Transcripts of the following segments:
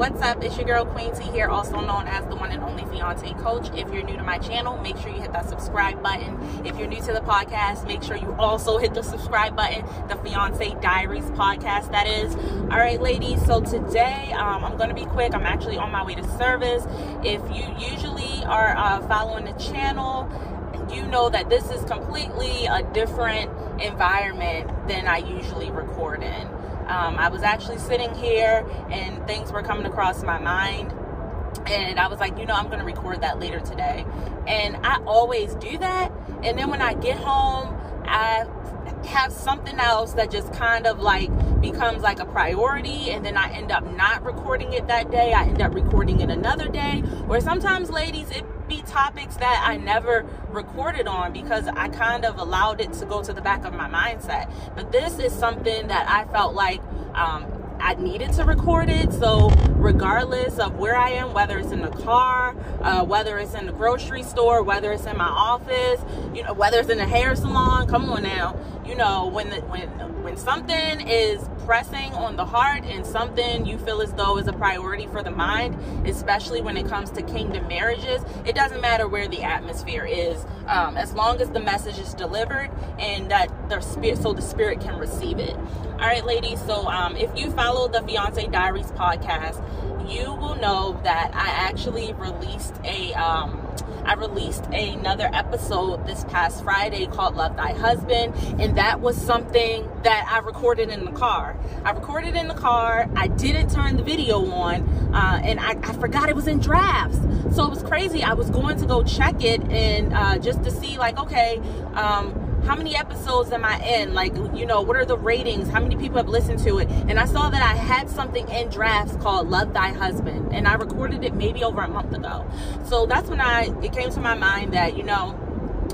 What's up? It's your girl Queen T here, also known as the one and only fiance coach. If you're new to my channel, make sure you hit that subscribe button. If you're new to the podcast, make sure you also hit the subscribe button. The Fiance Diaries podcast, that is. All right, ladies. So today, um, I'm going to be quick. I'm actually on my way to service. If you usually are uh, following the channel, you know that this is completely a different environment than I usually record in. Um, I was actually sitting here and things were coming across my mind. And I was like, you know, I'm going to record that later today. And I always do that. And then when I get home, I have something else that just kind of like becomes like a priority and then I end up not recording it that day. I end up recording it another day. Or sometimes, ladies, it be topics that I never recorded on because I kind of allowed it to go to the back of my mindset. But this is something that I felt like um, I needed to record it. So regardless of where I am, whether it's in the car, uh, whether it's in the grocery store, whether it's in my office, you know, whether it's in a hair salon, come on now, you know, when the, when when something is pressing on the heart and something you feel as though is a priority for the mind, especially when it comes to kingdom marriages, it doesn't matter where the atmosphere is, um, as long as the message is delivered and that the spirit, so the spirit can receive it. All right, ladies. So um, if you follow the Fiance Diaries podcast, you will know that I actually released a um, I released another episode this past Friday called Love Thy Husband, and that was something that I recorded in the car. I recorded in the car. I didn't turn the video on, uh, and I, I, forgot it was in drafts. So it was crazy. I was going to go check it and uh, just to see, like, okay, um, how many episodes am I in? Like, you know, what are the ratings? How many people have listened to it? And I saw that I had something in drafts called Love Thy Husband. And I recorded it maybe over a month ago. So that's when I, it came to my mind that, you know,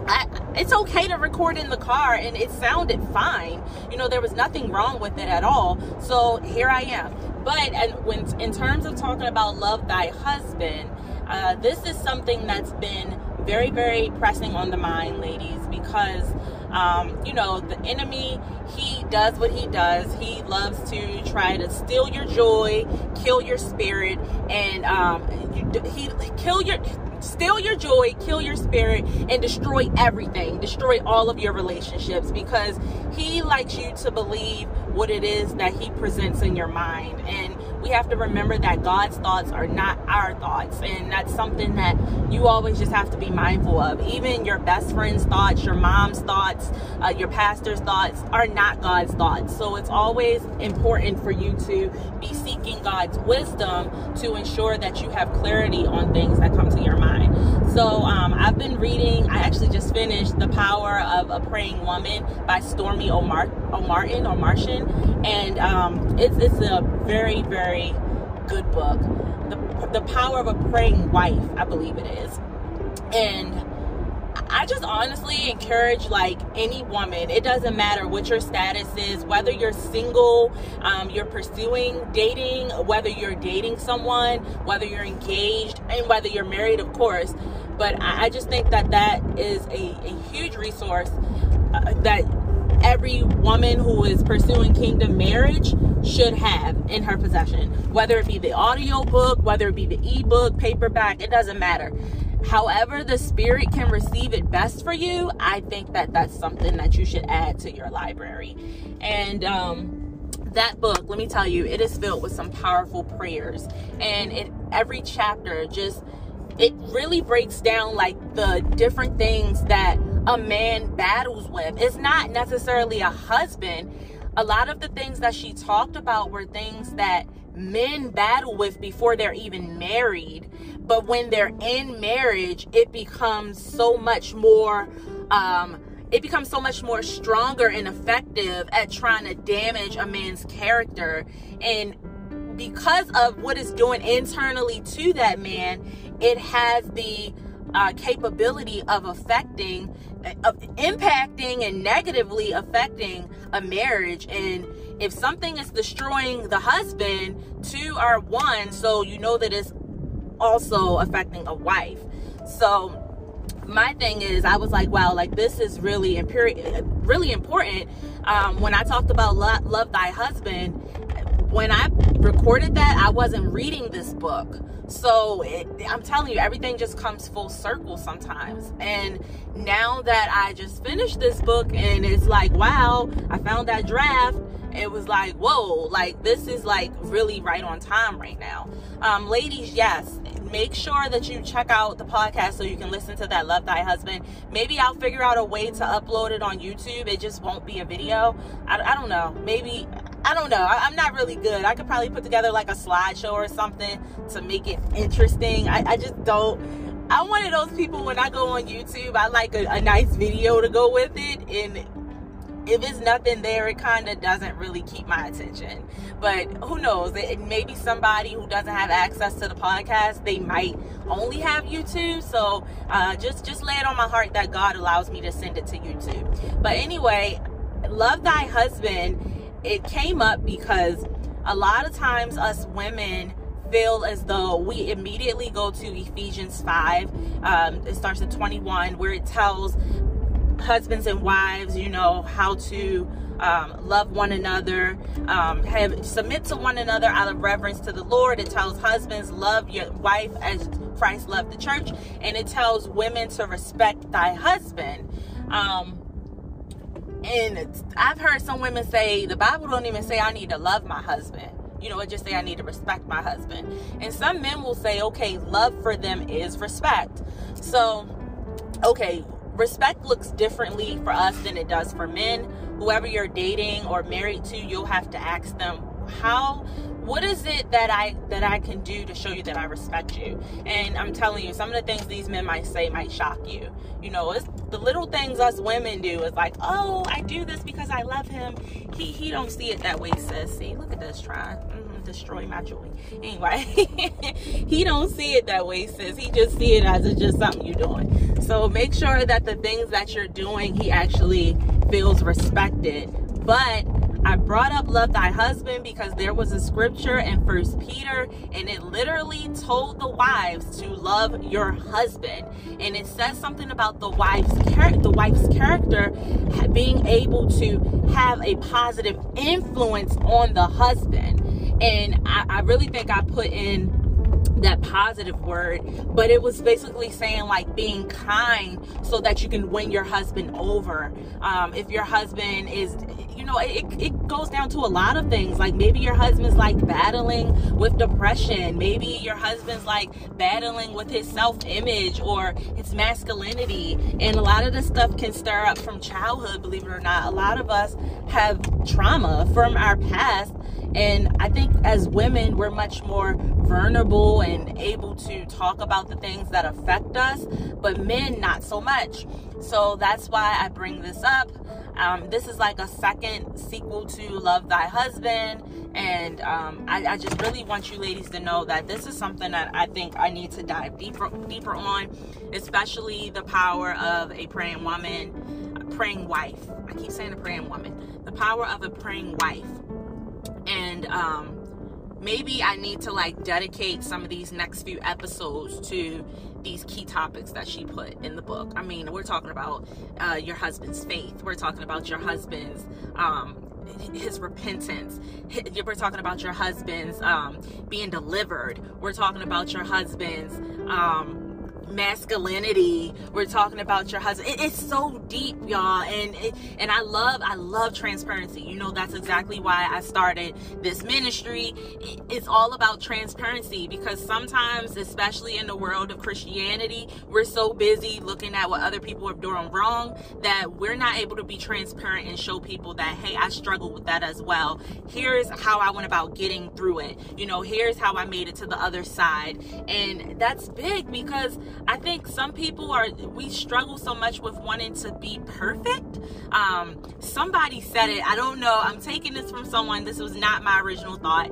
I, it's okay to record in the car and it sounded fine. You know, there was nothing wrong with it at all. So here I am. But and when in terms of talking about love thy husband, uh, this is something that's been very, very pressing on the mind, ladies, because um, you know, the enemy, he does what he does. He loves to try to steal your joy, kill your spirit, and um, you, he kill your steal your joy, kill your spirit, and destroy everything. Destroy all of your relationships because he likes you to believe what it is that he presents in your mind. And we have to remember that God's thoughts are not our thoughts. And that's something that you always just have to be mindful of. Even your best friend's thoughts, your mom's thoughts, uh, your pastor's thoughts are not God's thoughts. So it's always important for you to be seeking God's wisdom to ensure that you have clarity on things that come to your mind. So um, I've been reading, I actually just finished The Power of a Praying Woman by Stormie Omar, Omartian or Martian. And um, it's, it's a very, very good book. The, the Power of a Praying Wife, I believe it is. And I just honestly encourage like any woman, it doesn't matter what your status is, whether you're single, um, you're pursuing dating, whether you're dating someone, whether you're engaged, and whether you're married, of course. But I, just think that that is a, a huge resource uh, that every woman who is pursuing kingdom marriage should have in her possession whether it be the audio book whether it be the ebook paperback it doesn't matter however the spirit can receive it best for you i think that that's something that you should add to your library and um that book let me tell you it is filled with some powerful prayers and it every chapter just it really breaks down like the different things that a man battles with. It's not necessarily a husband. A lot of the things that she talked about were things that men battle with before they're even married. But when they're in marriage, it becomes so much more, um, it becomes so much more stronger and effective at trying to damage a man's character. And because of what it's doing internally to that man, it has the uh, capability of affecting, of impacting and negatively affecting a marriage. And if something is destroying the husband, two are one, so you know that it's also affecting a wife. So my thing is i was like wow like this is really imperi- really important um, when i talked about love, love thy husband when I recorded that, I wasn't reading this book. So it, I'm telling you, everything just comes full circle sometimes. And now that I just finished this book and it's like, wow, I found that draft it was like whoa like this is like really right on time right now um ladies yes make sure that you check out the podcast so you can listen to that love thy husband maybe i'll figure out a way to upload it on youtube it just won't be a video i, I don't know maybe I don't know. I, am not really good. I could probably put together like a slideshow or something to make it interesting. I, I just don't. I'm one of those people when I go on YouTube, I like a, a nice video to go with it. And if it's nothing there, it kind of doesn't really keep my attention. But who knows? It, maybe somebody who doesn't have access to the podcast, they might only have YouTube. So uh, just just lay it on my heart that God allows me to send it to YouTube. But anyway, love thy husband. It came up because a lot of times us women feel as though we immediately go to Ephesians 5. Um, it starts at 21, where it tells husbands and wives, you know, how to um, love one another, um, have submit to one another out of reverence to the Lord. It tells husbands love your wife as Christ loved the church, and it tells women to respect thy husband. Um, and I've heard some women say the Bible don't even say I need to love my husband. You know, it just say I need to respect my husband. And some men will say, okay, love for them is respect. So, okay, respect looks differently for us than it does for men. Whoever you're dating or married to, you'll have to ask them how what is it that I that I can do to show you that I respect you? And I'm telling you, some of the things these men might say might shock you. You know, it's the little things us women do is like, oh, I do this because I love him. He he don't see it that way, sis. See, look at this trying. Mm-hmm, destroy my joy. Anyway, he don't see it that way, sis. He just see it as it's just something you're doing. So make sure that the things that you're doing, he actually feels respected. But I brought up love thy husband because there was a scripture in First Peter and it literally told the wives to love your husband. And it says something about the wife's character, the wife's character being able to have a positive influence on the husband. And I, I really think I put in that positive word, but it was basically saying like being kind so that you can win your husband over. Um, if your husband is, you know, it, it goes down to a lot of things. Like maybe your husband's like battling with depression. Maybe your husband's like battling with his self image or his masculinity. And a lot of this stuff can stir up from childhood, believe it or not. A lot of us have trauma from our past and I think as women, we're much more vulnerable and able to talk about the things that affect us, but men, not so much. So that's why I bring this up. Um, this is like a second sequel to Love Thy Husband. And um, I, I, just really want you ladies to know that this is something that I think I need to dive deeper, deeper on, especially the power of a praying woman, a praying wife. I keep saying a praying woman. The power of a praying wife and um, maybe I need to like dedicate some of these next few episodes to these key topics that she put in the book. I mean, we're talking about uh, your husband's faith. We're talking about your husband's um, his repentance. We're talking about your husband's um, being delivered. We're talking about your husband's um, masculinity. We're talking about your husband. It, it's so deep, y'all, and it, and I love I love transparency. You know that's exactly why I started this ministry. It, it's all about transparency because sometimes, especially in the world of Christianity, we're so busy looking at what other people are doing wrong that we're not able to be transparent and show people that hey, I struggle with that as well. Here's how I went about getting through it. You know, here's how I made it to the other side, and that's big because I think some people are, we struggle so much with wanting to be perfect. Um, somebody said it, I don't know, I'm taking this from someone, this was not my original thought.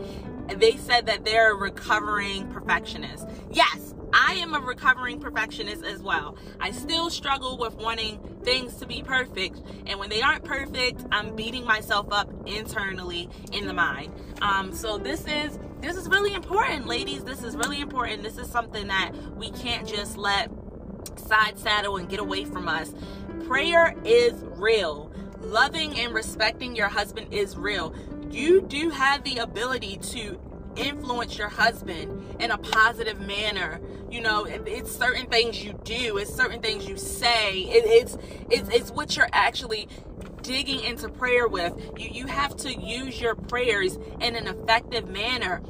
They said that they're a recovering perfectionist. Yes, I am a recovering perfectionist as well. I still struggle with wanting things to be perfect. And when they aren't perfect, I'm beating myself up internally in the mind. Um, so this is this is really important, ladies. This is really important. This is something that we can't just let side saddle and get away from us. Prayer is real. Loving and respecting your husband is real. You do have the ability to influence your husband in a positive manner. You know, it's certain things you do, it's certain things you say. It, it's it's it's what you're actually digging into prayer with. You you have to use your prayers in an effective manner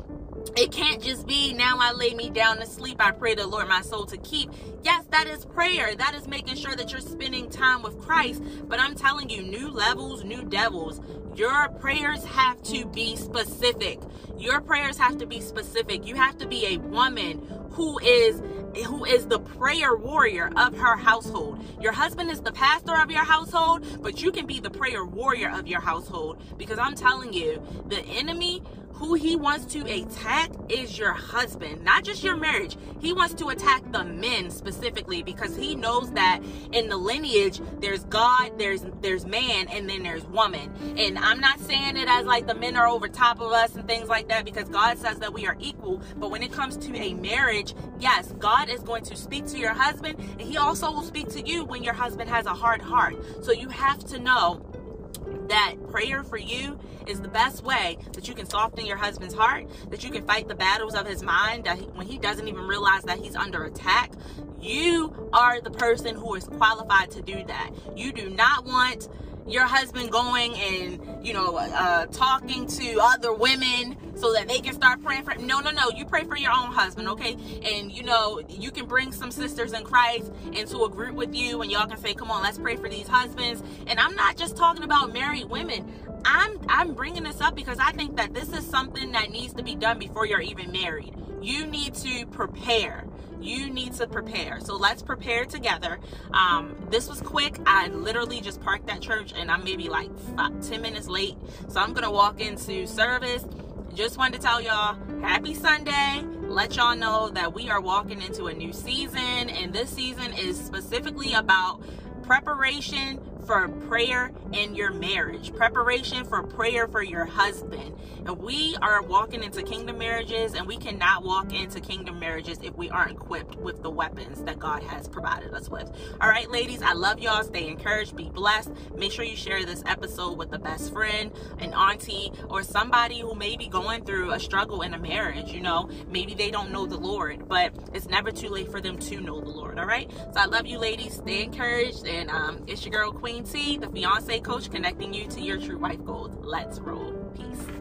it can't just be now I lay me down to sleep. I pray the Lord my soul to keep. Yes, that is prayer. That is making sure that you're spending time with Christ. But I'm telling you, new levels, new devils. Your prayers have to be specific. Your prayers have to be specific. You have to be a woman who is who is the prayer warrior of her household. Your husband is the pastor of your household, but you can be the prayer warrior of your household because I'm telling you, the enemy who he wants to attack is your husband, not just your marriage. He wants to attack the men specifically because he knows that in the lineage there's God, there's there's man, and then there's woman. And I'm not saying it as like the men are over top of us and things like that because God says that we are equal. But when it comes to a marriage, yes, God is going to speak to your husband, and he also will speak to you when your husband has a hard heart. So you have to know that prayer for you is the best way that you can soften your husband's heart, that you can fight the battles of his mind, that he, when he doesn't even realize that he's under attack, you are the person who is qualified to do that. You do not want your husband going and you know uh, talking to other women so that they can start praying for no no no you pray for your own husband okay? And you know you can bring some sisters in christ into a group with you and y'all can say come on let's pray for these husbands. And i'm not just talking about married women. I'm i'm bringing this up because i think that this is something that needs to be done before you're even married you need to prepare you need to prepare. So let's prepare together. Um, this was quick. I literally just parked at church and I'm maybe like five, 10 minutes late. So I'm to walk into service. Just wanted to tell y'all happy Sunday. Let y'all know that we are walking into a new season, and this season is specifically about preparation for prayer in your marriage, preparation for prayer for your husband. And we are walking into kingdom marriages, and we cannot walk into kingdom marriages if we aren't equipped with the weapons that God has provided us with. All right, ladies, I love y'all. Stay encouraged, be blessed. Make sure you share this episode with a best friend, an auntie, or somebody who may be going through a struggle in a marriage. You know, maybe they don't know the Lord, but it's never too late for them to know the Lord. All right, so I love you, ladies. Stay encouraged, and um, it's your girl, T, the fiance coach, connecting you to your true wife goals. Let's roll. Peace.